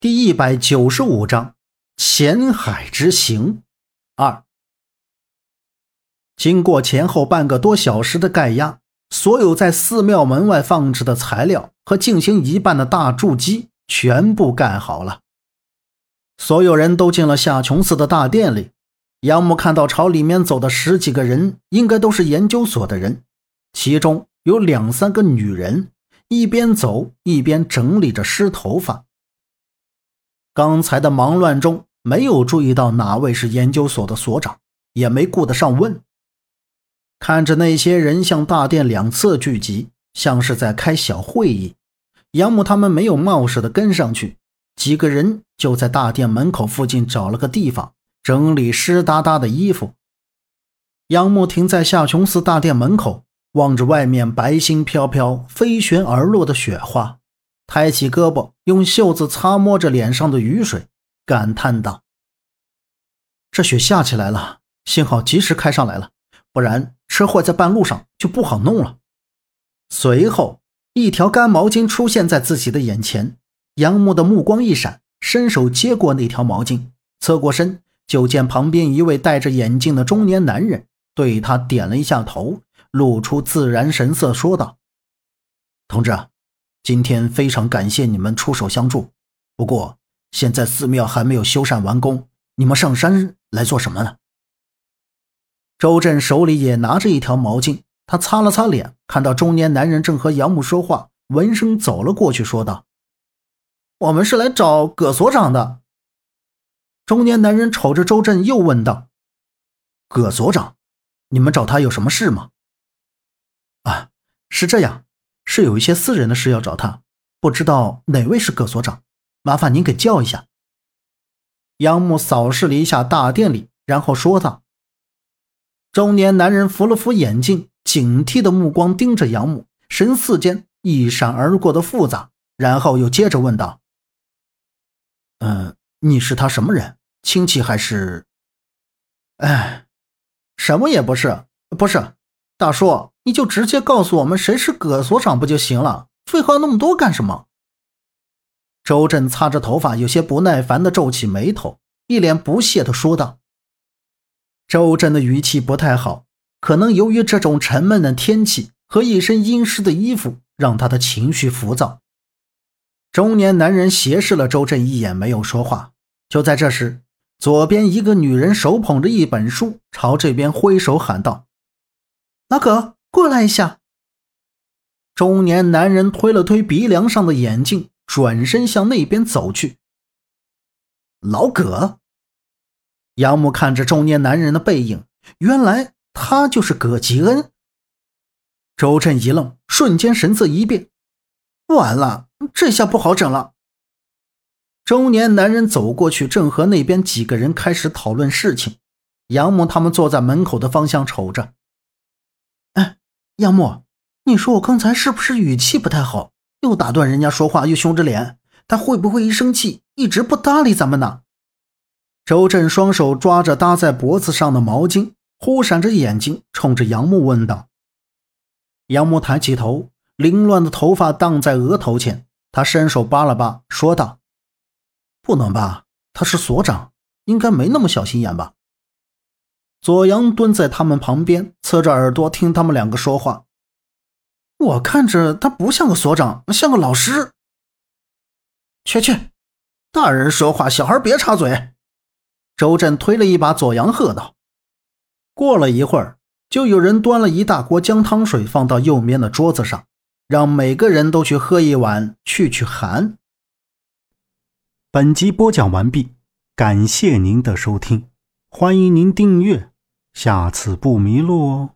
第一百九十五章前海之行二。经过前后半个多小时的盖压，所有在寺庙门外放置的材料和进行一半的大筑基全部盖好了。所有人都进了夏琼寺的大殿里。杨木看到朝里面走的十几个人，应该都是研究所的人，其中有两三个女人，一边走一边整理着湿头发。刚才的忙乱中，没有注意到哪位是研究所的所长，也没顾得上问。看着那些人向大殿两侧聚集，像是在开小会议。杨母他们没有冒失的跟上去，几个人就在大殿门口附近找了个地方整理湿哒哒的衣服。杨木停在夏琼寺大殿门口，望着外面白星飘飘、飞旋而落的雪花。抬起胳膊，用袖子擦摸着脸上的雨水，感叹道：“这雪下起来了，幸好及时开上来了，不然车祸在半路上就不好弄了。”随后，一条干毛巾出现在自己的眼前，杨木的目光一闪，伸手接过那条毛巾，侧过身就见旁边一位戴着眼镜的中年男人对他点了一下头，露出自然神色，说道：“同志。”今天非常感谢你们出手相助，不过现在寺庙还没有修缮完工，你们上山来做什么呢？周震手里也拿着一条毛巾，他擦了擦脸，看到中年男人正和杨木说话，闻声走了过去，说道：“我们是来找葛所长的。”中年男人瞅着周震，又问道：“葛所长，你们找他有什么事吗？”啊，是这样。是有一些私人的事要找他，不知道哪位是葛所长，麻烦您给叫一下。杨木扫视了一下大殿里，然后说道：“中年男人扶了扶眼镜，警惕的目光盯着杨木，神似间一闪而过的复杂，然后又接着问道：‘嗯，你是他什么人？亲戚还是……哎，什么也不是，不是。’”大叔，你就直接告诉我们谁是葛所长不就行了？废话那么多干什么？周震擦着头发，有些不耐烦的皱起眉头，一脸不屑的说道。周震的语气不太好，可能由于这种沉闷的天气和一身阴湿的衣服，让他的情绪浮躁。中年男人斜视了周震一眼，没有说话。就在这时，左边一个女人手捧着一本书，朝这边挥手喊道。老葛，过来一下。中年男人推了推鼻梁上的眼镜，转身向那边走去。老葛，杨木看着中年男人的背影，原来他就是葛吉恩。周震一愣，瞬间神色一变，完了，这下不好整了。中年男人走过去，正和那边几个人开始讨论事情。杨木他们坐在门口的方向瞅着。杨木，你说我刚才是不是语气不太好？又打断人家说话，又凶着脸，他会不会一生气一直不搭理咱们呢？周震双手抓着搭在脖子上的毛巾，忽闪着眼睛，冲着杨木问道。杨木抬起头，凌乱的头发荡在额头前，他伸手扒了扒，说道：“不能吧？他是所长，应该没那么小心眼吧？”左阳蹲在他们旁边，侧着耳朵听他们两个说话。我看着他不像个所长，像个老师。去去，大人说话，小孩别插嘴。周震推了一把左阳，喝道。过了一会儿，就有人端了一大锅姜汤水放到右边的桌子上，让每个人都去喝一碗去去寒。本集播讲完毕，感谢您的收听。欢迎您订阅，下次不迷路哦。